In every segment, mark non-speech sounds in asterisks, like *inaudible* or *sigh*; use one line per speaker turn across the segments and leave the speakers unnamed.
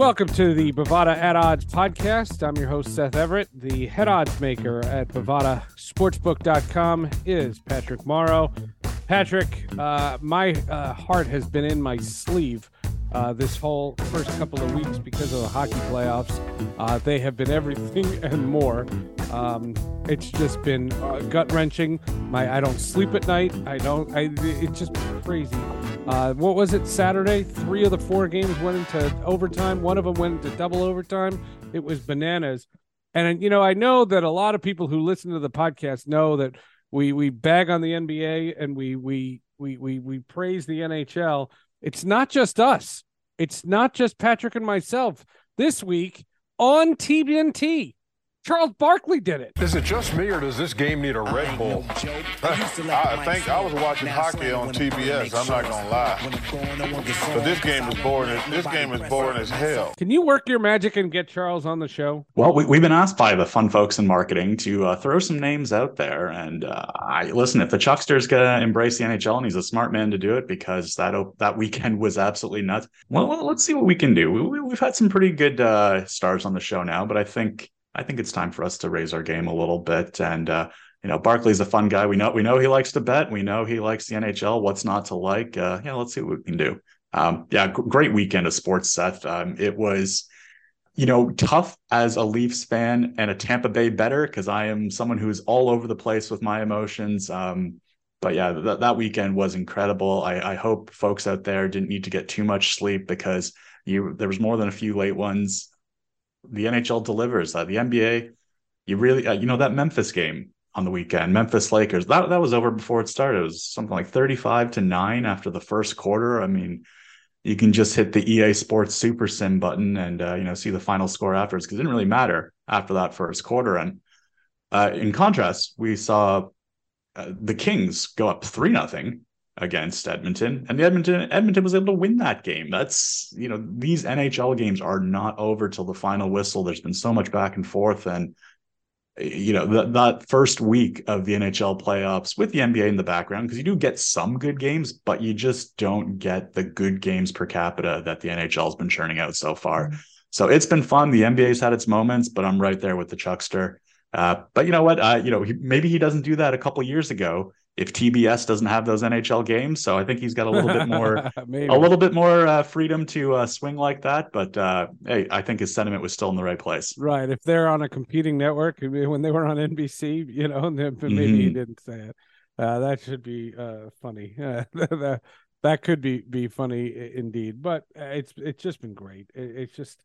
Welcome to the Bovada at Odds podcast. I'm your host, Seth Everett. The head odds maker at BovadaSportsbook.com is Patrick Morrow. Patrick, uh, my uh, heart has been in my sleeve uh, this whole first couple of weeks because of the hockey playoffs. Uh, they have been everything *laughs* and more. Um, it's just been uh, gut wrenching. My I don't sleep at night. I don't. I it's just crazy. Uh, what was it Saturday? Three of the four games went into overtime. One of them went into double overtime. It was bananas. And you know, I know that a lot of people who listen to the podcast know that we we bag on the NBA and we we we we we praise the NHL. It's not just us. It's not just Patrick and myself. This week on TBNT, Charles Barkley did it.
Is it just me, or does this game need a Red Bull? *laughs* I think I was watching hockey on TBS. I'm not gonna lie, but this game is boring. This game is boring as hell.
Can you work your magic and get Charles on the show?
Well, we, have been asked by the fun folks in marketing to uh, throw some names out there, and uh, I listen. If the Chuckster's gonna embrace the NHL, and he's a smart man to do it, because that that weekend was absolutely nuts. Well, well let's see what we can do. We, have had some pretty good uh, stars on the show now, but I think I think it's time for us to raise our game a little bit. And uh, you know, Barkley's a fun guy. We know we know he likes to bet. We know he likes the NHL. What's not to like? Uh, yeah, let's see what we can do. Um, yeah, g- great weekend of sports, Seth. Um, it was, you know, tough as a Leafs fan and a Tampa Bay better because I am someone who's all over the place with my emotions. Um, but yeah, th- that weekend was incredible. I, I hope folks out there didn't need to get too much sleep because you there was more than a few late ones the NHL delivers. The NBA, you really, uh, you know, that Memphis game on the weekend, Memphis Lakers, that, that was over before it started. It was something like 35 to 9 after the first quarter. I mean, you can just hit the EA Sports Super Sim button and, uh, you know, see the final score afterwards because it didn't really matter after that first quarter. And uh, in contrast, we saw uh, the Kings go up 3 nothing against Edmonton, and the Edmonton Edmonton was able to win that game. That's you know these NHL games are not over till the final whistle. There's been so much back and forth, and you know that that first week of the NHL playoffs with the NBA in the background because you do get some good games, but you just don't get the good games per capita that the NHL has been churning out so far. Mm-hmm. So it's been fun. The NBA's had its moments, but I'm right there with the Chuckster. Uh, but you know what? Uh, you know, he, maybe he doesn't do that a couple years ago if TBS doesn't have those NHL games. So I think he's got a little bit more, *laughs* a little bit more uh, freedom to uh, swing like that. But uh, hey, I think his sentiment was still in the right place.
Right. If they're on a competing network, when they were on NBC, you know, *laughs* maybe mm-hmm. he didn't say it. Uh, that should be uh, funny. *laughs* that, that could be be funny indeed. But it's it's just been great. It, it's just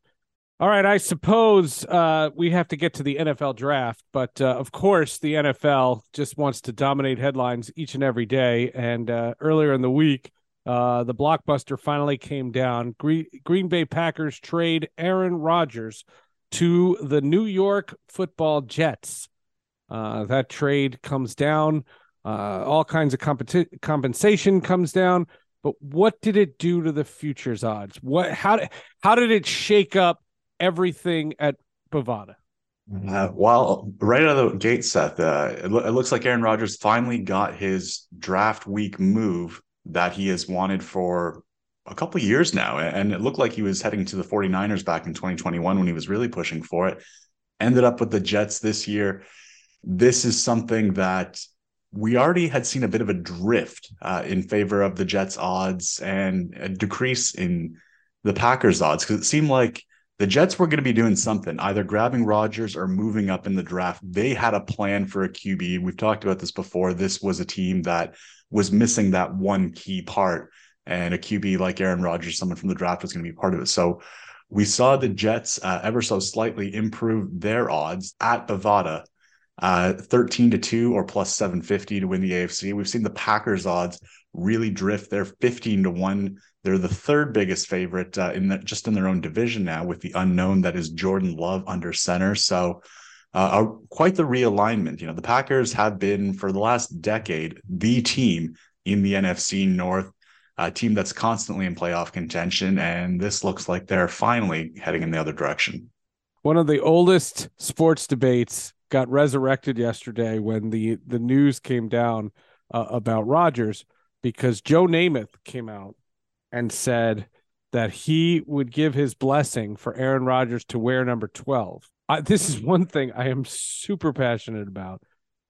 all right, I suppose uh, we have to get to the NFL draft, but uh, of course, the NFL just wants to dominate headlines each and every day. And uh, earlier in the week, uh, the blockbuster finally came down. Green, Green Bay Packers trade Aaron Rodgers to the New York Football Jets. Uh, that trade comes down. Uh, all kinds of competi- compensation comes down. But what did it do to the futures odds? What how how did it shake up everything at Bovada?
Uh, well, right out of the gate, Seth, uh, it, lo- it, looks like Aaron Rodgers finally got his draft week move that he has wanted for a couple years now. And it looked like he was heading to the 49ers back in 2021 when he was really pushing for it. Ended up with the Jets this year. This is something that we already had seen a bit of a drift uh, in favor of the Jets odds and a decrease in the Packers odds because it seemed like – the Jets were going to be doing something, either grabbing Rodgers or moving up in the draft. They had a plan for a QB. We've talked about this before. This was a team that was missing that one key part, and a QB like Aaron Rodgers, someone from the draft, was going to be part of it. So we saw the Jets uh, ever so slightly improve their odds at Bovada, uh, 13 to 2 or plus 750 to win the AFC. We've seen the Packers odds really drift. They're 15 to 1 they're the third biggest favorite uh, in the, just in their own division now, with the unknown that is Jordan Love under center. So, uh, quite the realignment. You know, the Packers have been for the last decade the team in the NFC North, a team that's constantly in playoff contention, and this looks like they're finally heading in the other direction.
One of the oldest sports debates got resurrected yesterday when the the news came down uh, about Rodgers because Joe Namath came out and said that he would give his blessing for Aaron Rodgers to wear number 12. I, this is one thing I am super passionate about.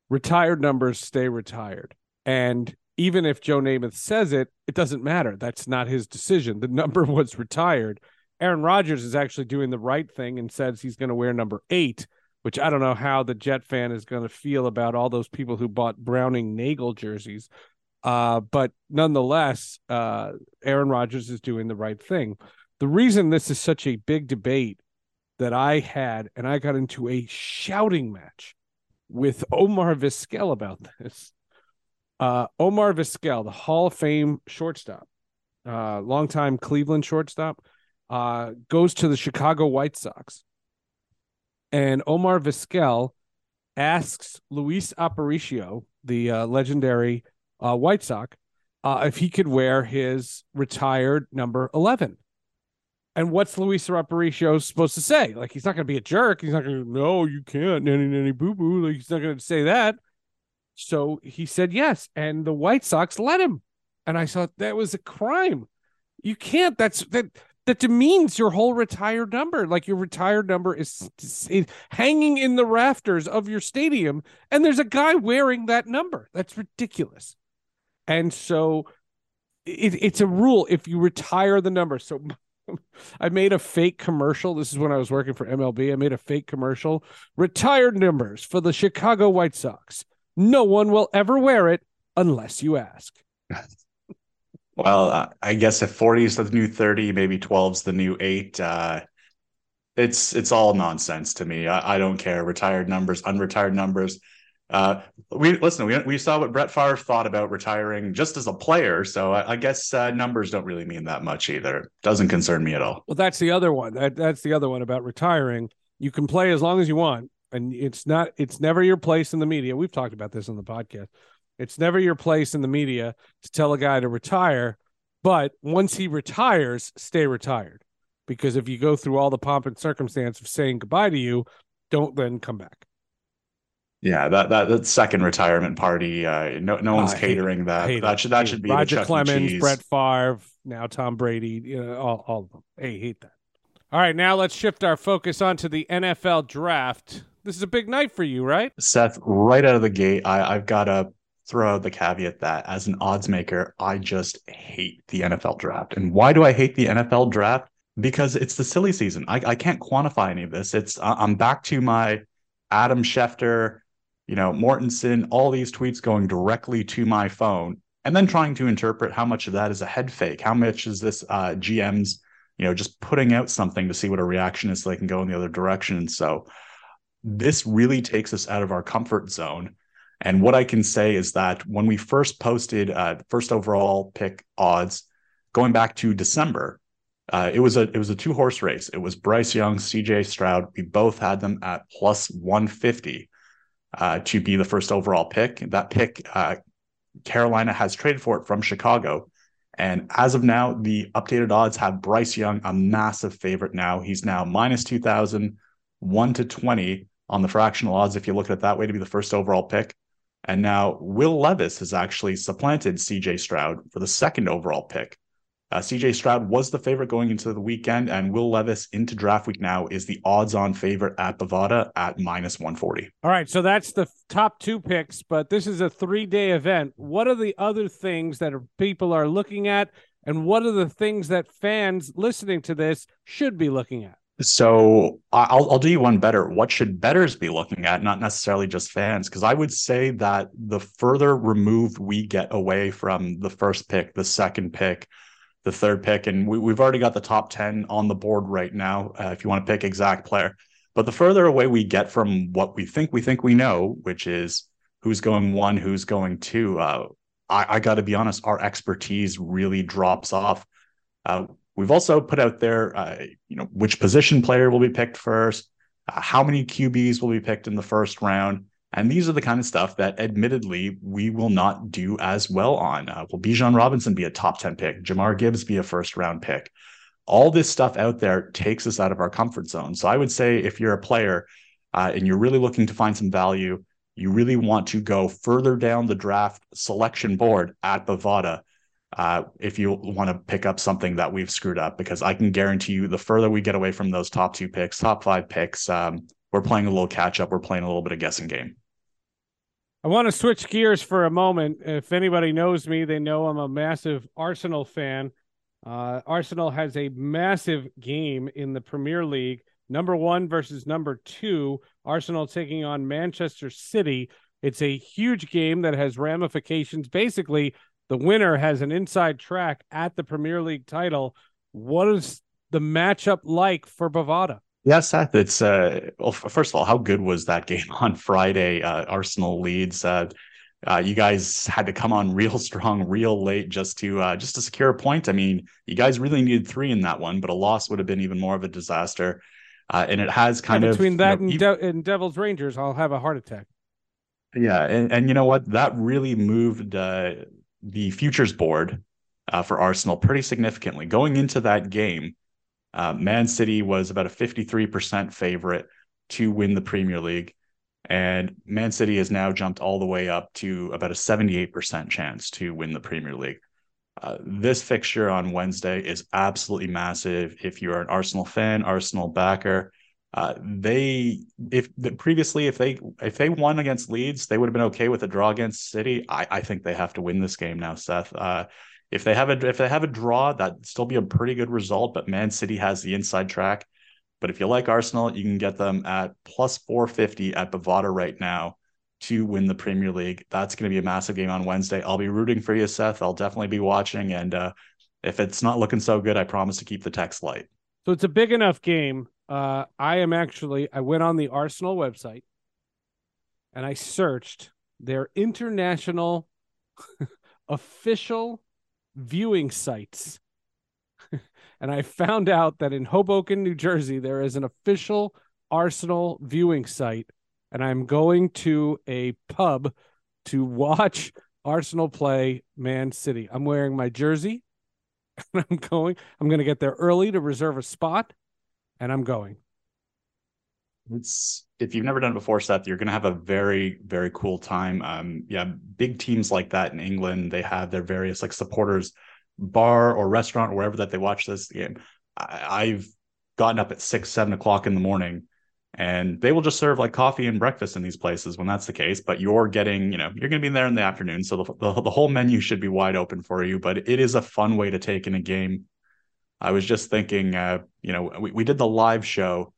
Retired numbers stay retired. And even if Joe Namath says it, it doesn't matter. That's not his decision. The number *laughs* was retired. Aaron Rodgers is actually doing the right thing and says he's going to wear number eight, which I don't know how the Jet fan is going to feel about all those people who bought Browning Nagle jerseys uh, but nonetheless, uh, Aaron Rodgers is doing the right thing. The reason this is such a big debate that I had, and I got into a shouting match with Omar Vizquel about this. Uh, Omar Vizquel, the Hall of Fame shortstop, uh, longtime Cleveland shortstop, uh, goes to the Chicago White Sox. And Omar Vizquel asks Luis Aparicio, the uh, legendary uh, White Sox uh, if he could wear his retired number 11. And what's Luis Aparicio supposed to say? Like, he's not going to be a jerk. He's not going to, no, you can't, nanny, nanny, boo boo. Like, he's not going to say that. So he said yes. And the White Sox let him. And I thought that was a crime. You can't. That's that that demeans your whole retired number. Like your retired number is, is, hanging in the rafters of your stadium, and there's a guy wearing that number. That's ridiculous. And so it, it's a rule if you retire the number. So *laughs* I made a fake commercial. This is when I was working for MLB. I made a fake commercial. Retired numbers for the Chicago White Sox. No one will ever wear it unless you ask. *laughs*
Well, uh, I guess if 40 is the new 30, maybe 12 is the new eight. Uh, it's it's all nonsense to me. I, I don't care. Retired numbers, unretired numbers. Uh, we listen. We we saw what Brett Favre thought about retiring just as a player, so I, I guess uh, numbers don't really mean that much either. Doesn't concern me at all.
Well, that's the other one. That, that's the other one about retiring. You can play as long as you want, and it's not. It's never your place in the media. We've talked about this on the podcast. It's never your place in the media to tell a guy to retire, but once he retires, stay retired. Because if you go through all the pomp and circumstance of saying goodbye to you, don't then come back.
Yeah, that that, that second retirement party, uh, no no one's catering that. That should that should be
Roger Clemens, Brett Favre, now Tom Brady, you know, all, all of them. Hey, hate that. All right, now let's shift our focus onto the NFL draft. This is a big night for you, right?
Seth, right out of the gate, I, I've got to throw out the caveat that as an odds maker, I just hate the NFL draft. And why do I hate the NFL draft? Because it's the silly season. I, I can't quantify any of this. It's I'm back to my Adam Schefter you know, Mortensen, all these tweets going directly to my phone, and then trying to interpret how much of that is a head fake, how much is this uh, GM's, you know, just putting out something to see what a reaction is so they can go in the other direction. So this really takes us out of our comfort zone. And what I can say is that when we first posted uh, first overall pick odds, going back to December, uh, it was a it was a two horse race. It was Bryce Young, C.J. Stroud. We both had them at plus one fifty uh, to be the first overall pick. That pick, uh, Carolina has traded for it from Chicago. And as of now, the updated odds have Bryce Young a massive favorite now. He's now minus 2,000, 1 to 20 on the fractional odds, if you look at it that way, to be the first overall pick. And now Will Levis has actually supplanted CJ Stroud for the second overall pick. Uh, CJ Stroud was the favorite going into the weekend, and Will Levis into draft week now is the odds on favorite at Bovada at minus 140.
All right. So that's the top two picks, but this is a three day event. What are the other things that people are looking at? And what are the things that fans listening to this should be looking at?
So I'll, I'll do you one better. What should betters be looking at? Not necessarily just fans, because I would say that the further removed we get away from the first pick, the second pick, the third pick, and we, have already got the top ten on the board right now. Uh, if you want to pick exact player, but the further away we get from what we think we think we know, which is who's going one, who's going two, uh, I, I got to be honest, our expertise really drops off. Uh, we've also put out there, uh, you know, which position player will be picked first, uh, how many QBs will be picked in the first round. And these are the kind of stuff that, admittedly, we will not do as well on. Uh, will Bijan Robinson be a top 10 pick? Jahmyr Gibbs be a first round pick? All this stuff out there takes us out of our comfort zone. So I would say if you're a player uh, and you're really looking to find some value, you really want to go further down the draft selection board at Bovada. Uh, if you want to pick up something that we've screwed up, because I can guarantee you the further we get away from those top two picks, top five picks, um, we're playing a little catch up. We're playing a little bit of guessing game.
I want to switch gears for a moment. If anybody knows me, they know I'm a massive Arsenal fan. Uh, Arsenal has a massive game in the Premier League. Number one versus number two. Arsenal taking on Manchester City. It's a huge game that has ramifications. Basically, the winner has an inside track at the Premier League title. What is the matchup like for Bovada?
Yeah, Seth, it's uh well first of all, how good was that game *laughs* on Friday? Uh Arsenal leads. Uh, uh you guys had to come on real *laughs* strong, real late just to uh just to secure a point. I mean, you guys really needed three in that one, but a loss would have been even more of a disaster. Uh, and it has kind
yeah,
of
between that know, and, De- and Devils Rangers, I'll have a heart attack.
Yeah, and, and you know what? That really moved uh, the futures board uh, for Arsenal pretty significantly. Going into that game, uh, Man City was about a 53% favorite to win the Premier League. And Man City has now jumped all the way up to about a 78% chance to win the Premier League. Uh, this fixture on Wednesday is absolutely massive. If you're an Arsenal fan, Arsenal backer, uh, they if the, previously if they if they won against Leeds, they would have been okay with a draw against City. I, I think they have to win this game now, Seth. Uh, if they have a if they have a draw, that'd still be a pretty good result. But Man City has the inside track. But if you like Arsenal, you can get them at plus 450 at Bovada right now to win the Premier League. That's going to be a massive game on Wednesday. I'll be rooting for you, Seth. I'll definitely be watching. And uh, if it's not looking so good, I promise to keep the text light.
So it's a big enough game. Uh, I am actually, I went on the Arsenal website and I searched their international *laughs* official viewing sites. *laughs* and I found out that in Hoboken, New Jersey, there is an official Arsenal viewing site. And I'm going to a pub to watch Arsenal play Man City. I'm wearing my jersey *laughs* and I'm going. I'm going to get there early to reserve a spot and I'm going.
It's if you've never done it before, Seth, you're going to have a very, very cool time. Um, yeah, big teams like that in England, they have their various like supporters bar or restaurant or wherever that they watch this game. I, I've gotten up at six, seven o'clock in the morning and they will just serve like coffee and breakfast in these places when that's the case but you're getting you know you're going to be there in the afternoon so the, the, the, whole menu should be wide open for you but it is a fun way to take in a game i was just thinking uh, you know we, we did the live show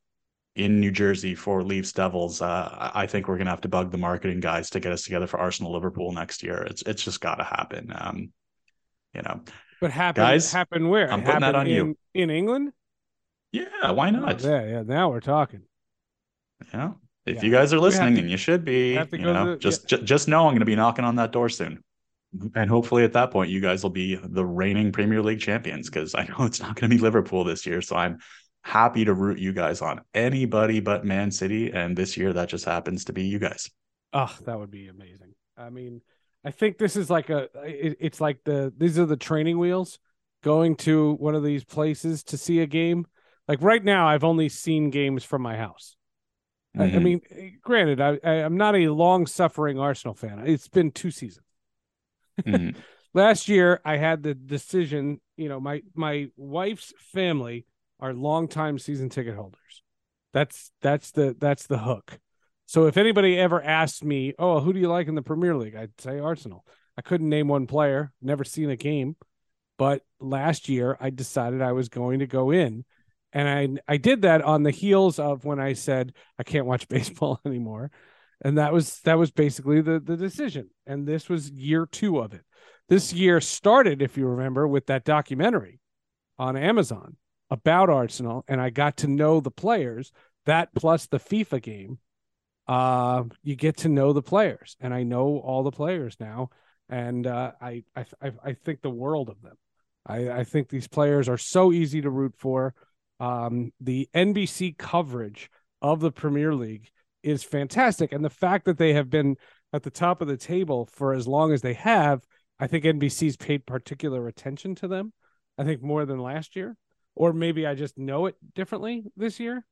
in New Jersey for Leafs Devils. Uh, I think we're going to have to bug the marketing guys to get us together for Arsenal Liverpool next year. It's it's just got to happen. Um, you know,
but happen guys, happen where?
I'm putting that on
in,
you
in England.
Yeah, why not?
Oh, yeah, yeah. Now we're talking.
Yeah, if yeah. you guys are listening, to, and you should be, you know, the, just yeah. just know I'm going to be knocking on that door soon and hopefully at that point you guys will be the reigning Premier League champions because I know *laughs* it's not going to be Liverpool this year. So I'm happy to root you guys on anybody but Man City. And this year, that just happens to be you guys.
Oh, that would be amazing. I mean, I think this is like a, it, it's like the, these are the training wheels going to one of these places to see a game. Like right now, I've only seen games from my house. Mm-hmm. I, I, mm-hmm. mean, granted, I, I, am not a long suffering Arsenal fan. It's been two seasons. Mm-hmm. *laughs* Last year, I had the decision. You know, my my wife's family are longtime season ticket holders. That's that's the that's the hook. So if anybody ever asked me, "Oh, who do you like in the Premier League?" I'd say Arsenal. I couldn't name one player, never seen a game, but last year I decided I was going to go in, and I I did that on the heels of when I said I can't watch *laughs* baseball anymore, and that was that was basically the the decision. And this was year two of it. This year started, if you remember, with that documentary on Amazon about Arsenal and I got to know the players, that plus the FIFA game, uh, you get to know the players. And I know all the players now. And uh, I, I, I think the world of them. I, I think these players are so easy to root for. Um, the NBC coverage of the Premier League is fantastic. And the fact that they have been at the top of the table for as long as they have, I think NBC's paid particular attention to them. I think more than last year or maybe I just know it differently this year.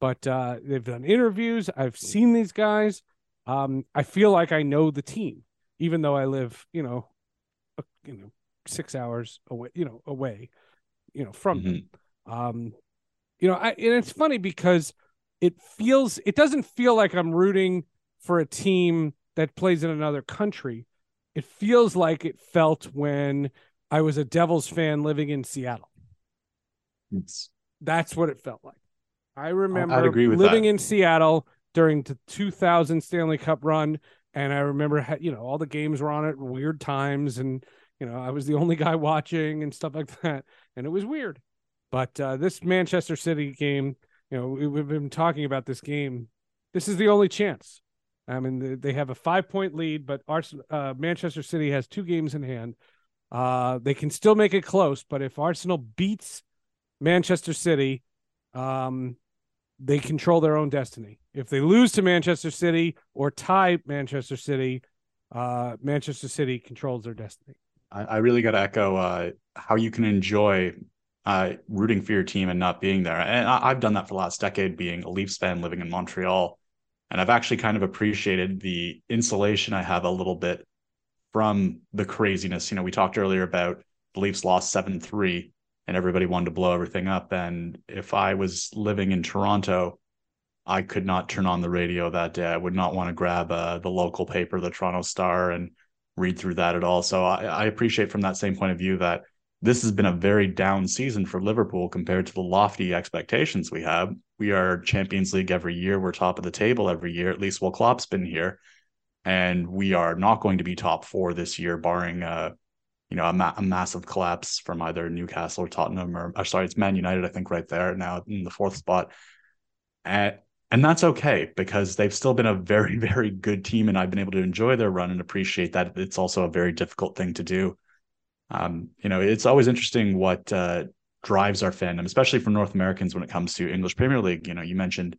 But uh, they've done interviews. I've seen these guys. Um, I feel like I know the team, even though I live, you know, a, you know, six hours away, you know, away, you know, from
Mhm.
them. Um, you know, I, and it's funny because it feels it doesn't feel like I'm rooting for a team that plays in another country. It feels like it felt when I was a Devils fan living in Seattle.
It's-
That's what it felt like. I remember living
that.
in Seattle during the 2000 Stanley Cup run, and I remember you know all the games were on at weird times, and you know I was the only guy *laughs* watching and stuff like that, and it was weird. But uh, this Manchester City game, you know, we, we've been talking about this game. This is the only chance. I mean, they- they have a five point lead, but Arsenal, uh, Manchester City has two games in hand. Uh, they can still make it close, but if Arsenal beats Manchester City, um, they control their own destiny. If they lose to Manchester City or tie Manchester City, uh, Manchester City controls their destiny.
I, I really got to echo uh, how you can enjoy uh, rooting for your team and not being there. And I, I've done that for the last decade, being a Leafs fan living in Montreal. And I've actually kind of appreciated the insulation I have a little bit from the craziness. You know, we talked earlier about the Leafs lost 7 3 and everybody wanted to blow everything up. And if I was living in Toronto, I could not turn on the radio that day. I would not want to grab uh, the local paper, the Toronto Star, and read through that at all. So I, I appreciate from that same point of view that this has been a very down season for Liverpool compared to the lofty expectations we have. We are Champions League every year. We're top of the table every year, at least while Klopp's been here. And we are not going to be top four this year, barring uh, you know, a, ma- a massive collapse from either Newcastle or Tottenham or, or sorry, it's Man United, I think, right there now in the fourth spot. And and that's okay because they've still been a very, *laughs* very good team, and I've been able to enjoy their run and appreciate that. It's also a very difficult thing to do. Um, you know, it's always interesting what uh, drives our fandom, especially for North Americans when it comes to English Premier League. You know, you mentioned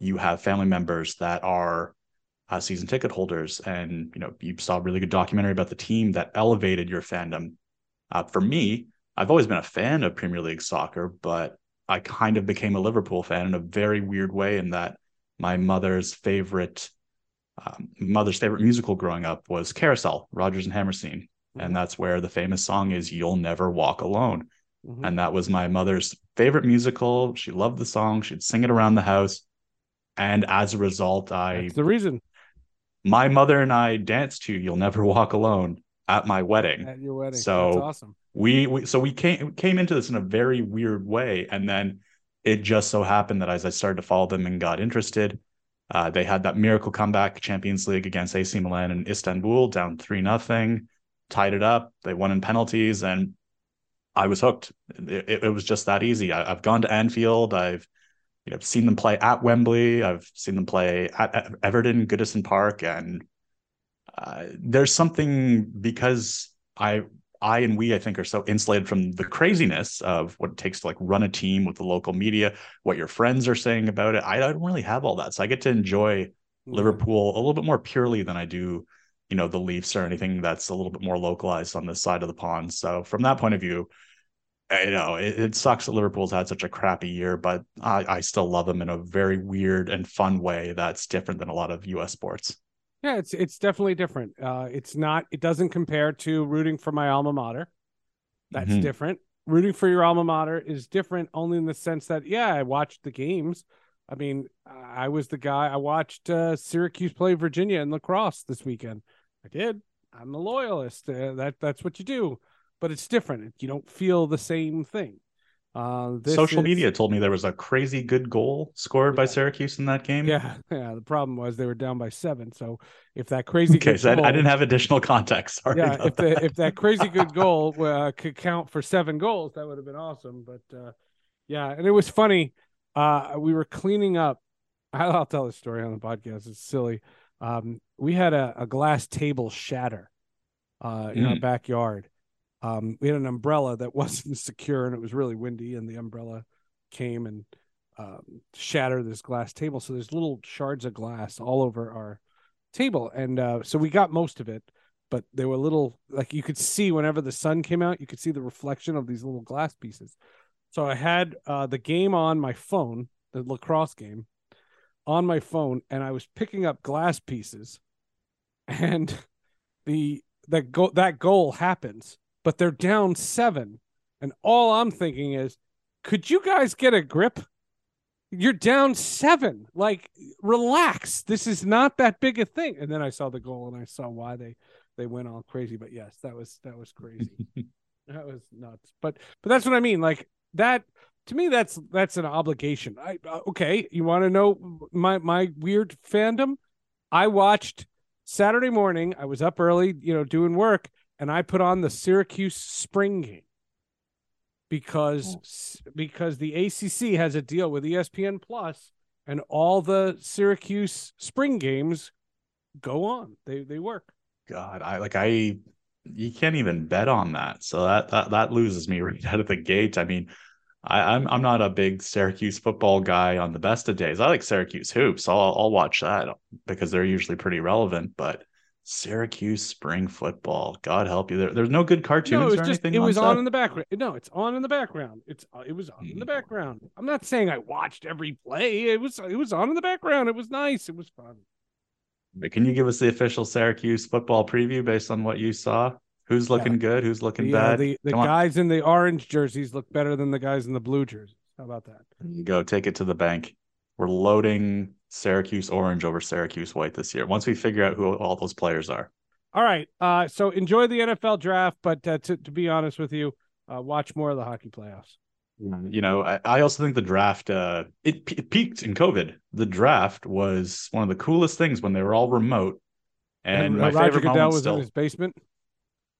you have family members that are uh, season ticket holders, and you know, you saw a really good documentary about the team that elevated your fandom. Uh, for me, I've always been a fan of Premier League soccer, but I kind of became a Liverpool fan in a very weird way in that my mother's favorite um, mother's favorite musical growing up was Carousel, Rodgers and Hammerstein. And that's where the famous song is You'll Never Walk Alone.
Mhm.
And that was my mother's favorite musical. She loved the song. She'd sing it around the house. And as a result, I
That's the reason
my mother and I danced to You'll Never Walk Alone at my wedding
at your wedding.
So-
That's awesome.
we, we so we came came into this in a very weird way and then it just so happened that as i started to follow them and got interested uh, they had that miracle comeback champions league against ac milan in istanbul down three nothing tied it up they won in penalties and i was hooked it, it- was just that easy I, i've gone to anfield i've you know seen them play at wembley i've seen them play at, at everton goodison park and uh, there's something because i I and we, I think, are so insulated from the craziness of what it takes to like run a team with the local media, what your friends are saying about it. I don't really have all that. So I get to enjoy Liverpool a little bit more purely than I do, you know, the Leafs or anything that's a little bit more localized on this side of the pond. So from that point of view, you know, it, it sucks that Liverpool's had such a crappy year, but I, I still love them in a very weird and fun way that's different than a lot of US sports.
Yeah, it's it's definitely different. Uh, it's not. It doesn't compare to rooting for my alma mater. That's
Mhm.
different. Rooting for your alma mater is different only in the sense that yeah, I watched the games. I mean, I was the guy. I watched uh, Syracuse play Virginia in lacrosse this weekend. I did. I'm a loyalist. Uh, that that's what you do. But it's different. You don't feel the same thing. Uh,
Social
is-
media told me there was a crazy good goal scored by Syracuse in that game.
Yeah, *laughs* yeah. The problem was they were down by seven. So if that crazy
Okay,
good
so I, I
goal-
didn't have additional context. *laughs* Sorry.
yeah, if the if that crazy *laughs* good goal uh, could count for seven goals, that would have been awesome. But uh, yeah, and it was funny. Uh, we were cleaning up. I'll, I'll tell the story on the podcast. It's silly. Um, we had a, a glass table shatter uh, in our
Mm.
backyard. Um, we had an umbrella that *laughs* wasn't secure, and it was really windy, and the umbrella came and um, shattered this glass table. So there's little shards of glass all over our table, and uh, so we got most of it but they were little like you could see whenever the sun came out you could see the reflection of these little glass pieces so i had uh, the game on my phone the lacrosse game on my phone and i was picking up glass pieces and *laughs* the that goal that goal happens but they're down seven. And all I'm thinking is, could you guys get a grip? You're down seven. Like, relax. This is not that big a thing. And then I saw the goal and I saw why they they went all crazy. But yes, that was that was crazy. *laughs* that was nuts. But but that's what I mean. Like that to me, that's that's an obligation. I uh, okay. You want to know my my weird fandom? I watched Saturday morning. I was up early, you know, doing work, and I put on the Syracuse spring game because oh. because the ACC has a deal with ESPN Plus, and all the Syracuse spring games go on. They they work.
God, I like I you can't even bet on that. So that that that loses me *laughs* right out of the gate. I mean, I, am I'm, I'm not a big Syracuse football guy on the best of days. I like Syracuse hoops. I'll I'll watch that because they're usually pretty relevant. But Syracuse spring football, God help you. There, there's no good cartoons no, it was or just, anything.
It was
on,
on in the background. No, it's on in the background. It's uh, it was on in the hmm. background. I'm not saying I watched every play. It was it was on in the background. It was nice. It was fun.
But can you give us the official Syracuse football preview based on what you saw? Who's looking yeah. good? Who's looking yeah, bad?
The, the guys in the orange jerseys look better than the guys in the blue jerseys. How about that?
There you go. Take it to the bank. We're loading Syracuse orange over Syracuse white this year. Once we figure out who all those players are.
All right. Uh, so enjoy the NFL draft, but uh, to, to be honest with you, uh, watch more of the hockey playoffs.
You know, I, I also think the draft uh, it, it peaked in COVID. The draft was one of the coolest things when they were all remote. And, and my Roger favorite Goodell was still, in his
basement.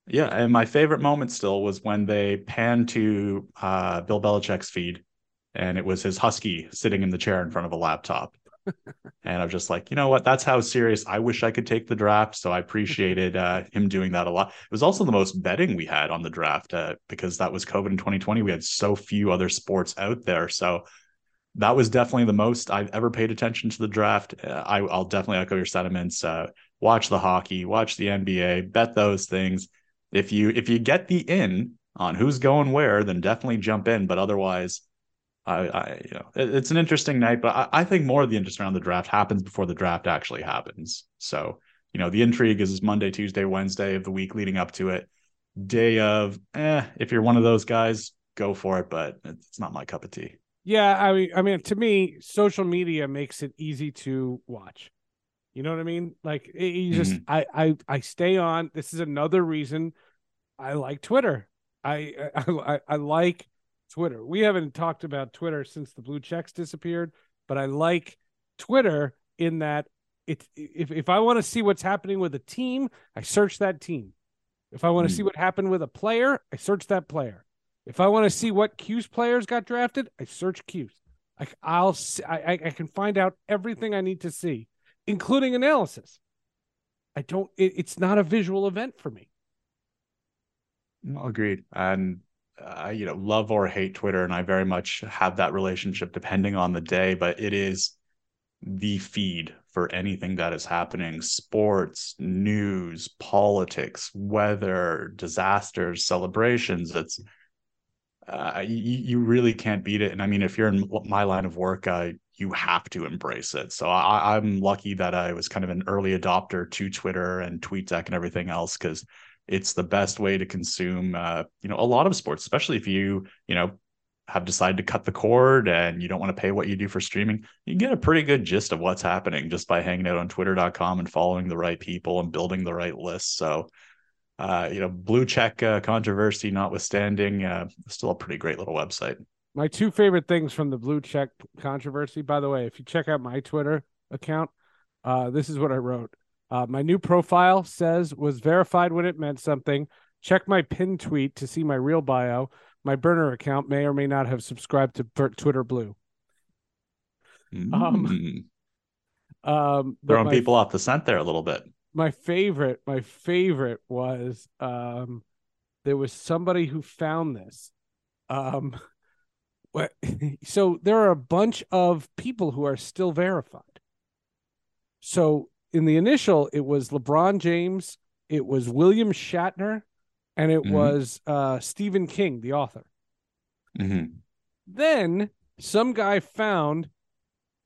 Yeah, and my favorite moment still was when they panned to uh, Bill Belichick's feed, and it was his husky sitting in the chair in front of a laptop. *laughs* and I'm just like, you know what? That's how serious I wish I could take the draft. So I appreciated *laughs* uh, him doing that a lot. It was also the most betting we had on the draft uh, because that was COVID in 2020. We had so few other sports out there. So that was definitely the most I've ever paid attention to the draft. Uh, I, will definitely echo your sentiments. Uh, watch the hockey, watch the NBA, bet those things if you if you get the in on who's going where, then definitely jump in. But otherwise, I, I you know it, it's an interesting night. But I, I think more of the interest around the draft happens before the draft actually happens. So you know the intrigue is Monday, Tuesday, Wednesday of the week leading up to it. Day of, eh, if you're one of those guys, go for it. But it's not my cup of tea.
Yeah, I mean, I mean, to me, social media makes it easy to watch. You know what I mean? Like you just mm-hmm. I I I stay on. This is another reason I like Twitter. I I I like Twitter. We haven't talked about Twitter since the blue checks disappeared, but I like Twitter in that it's if if I want to see what's happening with a team, I search that team. If I want to mm. see what happened with a player, I search that player. If I want to see what 'Cuse players got drafted, I search 'Cuse. I, I'll I I can find out everything I need to see including analysis. I don't. It, it's not a visual event for me.
No, agreed. And I, you know, love or hate Twitter, and I very much have that relationship depending on the day. But it is the feed for anything that is happening: sports, news, politics, weather, disasters, celebrations. It's uh, you, you really can't beat it. And I mean, if you're in my line of work, I you have to embrace it. So I, am lucky that I was kind of an early adopter to Twitter and TweetDeck and everything else because it's the best way to consume, uh, you know, a lot of sports, especially if you, you know, have decided to cut the cord and you don't want to pay what you do for streaming. You get a pretty good gist of what's happening just by hanging out on Twitter.com and following the right people and building the right lists. So. Uh, you know, blue check uh, controversy notwithstanding, uh, still a pretty great little website.
My two favorite things from the blue check controversy, by the way, if you check out my Twitter account, uh, this is what I wrote. Uh, my new profile says was verified when it meant something. Check my pin tweet to see my real bio. My burner account may or may not have subscribed to Twitter Blue.
Mm. *laughs* Um, um, throwing my, people off the scent there a little bit.
My favorite, my favorite was um, there was somebody who found this. Um, *laughs* so there are a bunch of people who are still verified. So in the initial, it was LeBron James, it was William Shatner, and it mm-hmm. was uh, Stephen King, the author.
Mm-hmm.
Then some guy found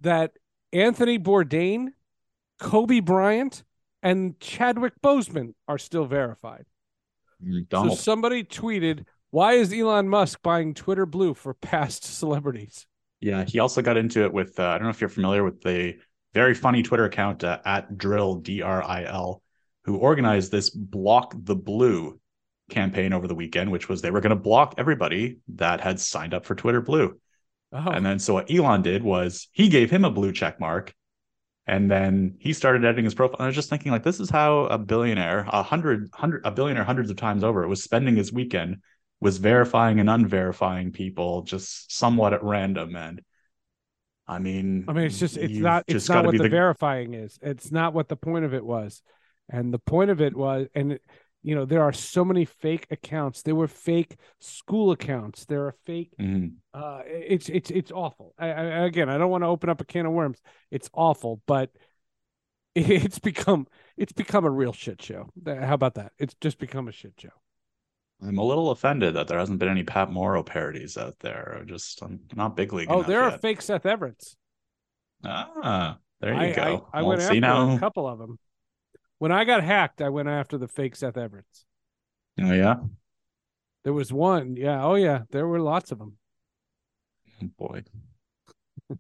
that Anthony Bourdain, Kobe Bryant, and Chadwick Boseman are still verified. So somebody tweeted, "Why is Elon Musk buying Twitter Blue for past *laughs* celebrities?"
Yeah, he also got into it with. Uh, I don't know if you're familiar with the very funny Twitter account uh, at dril D R I L, who organized this block the blue campaign over the weekend, which was they were going to block everybody that had signed up for Twitter Blue. Oh. And then so what Elon did was he gave him a blue check mark, and then he started editing his profile. And I was just thinking, like, this is how a billionaire, a hundred, hundred, a billionaire hundreds of times over, was spending his weekend, was verifying and unverifying people just somewhat at random. And I mean,
I mean, it's just it's not it's not what the, the verifying is. It's not what the point of it was. And the point of it was, and you know, there are so many fake accounts. There were fake school accounts. There are fake. Mm-hmm. Uh, it's it's it's awful. I, I, again, I don't want to open up a can of worms. It's awful, but *laughs* it's become it's become a real shit show. How about that? It's just become a shit show.
I'm a little offended that there hasn't been any Pat Morrow parodies out there. Just I'm not big league.
Oh, there
yet.
are fake Seth Everetts.
Ah, there you I, go.
I, I went after now... a couple of them. When I got hacked, I went after the fake Seth Everetts.
Oh yeah.
There was one. Yeah. Oh yeah. There were lots of them.
Oh, boy. *laughs*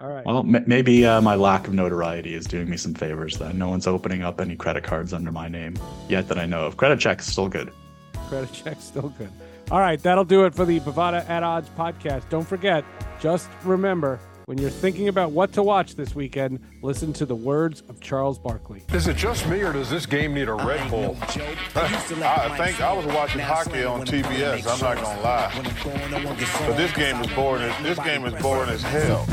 All right.
Well, m- maybe uh, my lack of notoriety is doing me some favors. Then no one's opening up any credit cards under my name yet that I know of. Credit check is still good.
Credit *laughs* check still good. All right, that'll do it for the Bovada at Odds podcast. Don't forget, just remember when you're thinking about what to watch this weekend, listen to the words of Charles Barkley.
Is it just me, or does this game need a Red Bull? *laughs* I think I was watching hockey on TBS. I'm not gonna lie, but this game is boring. This game is boring as hell.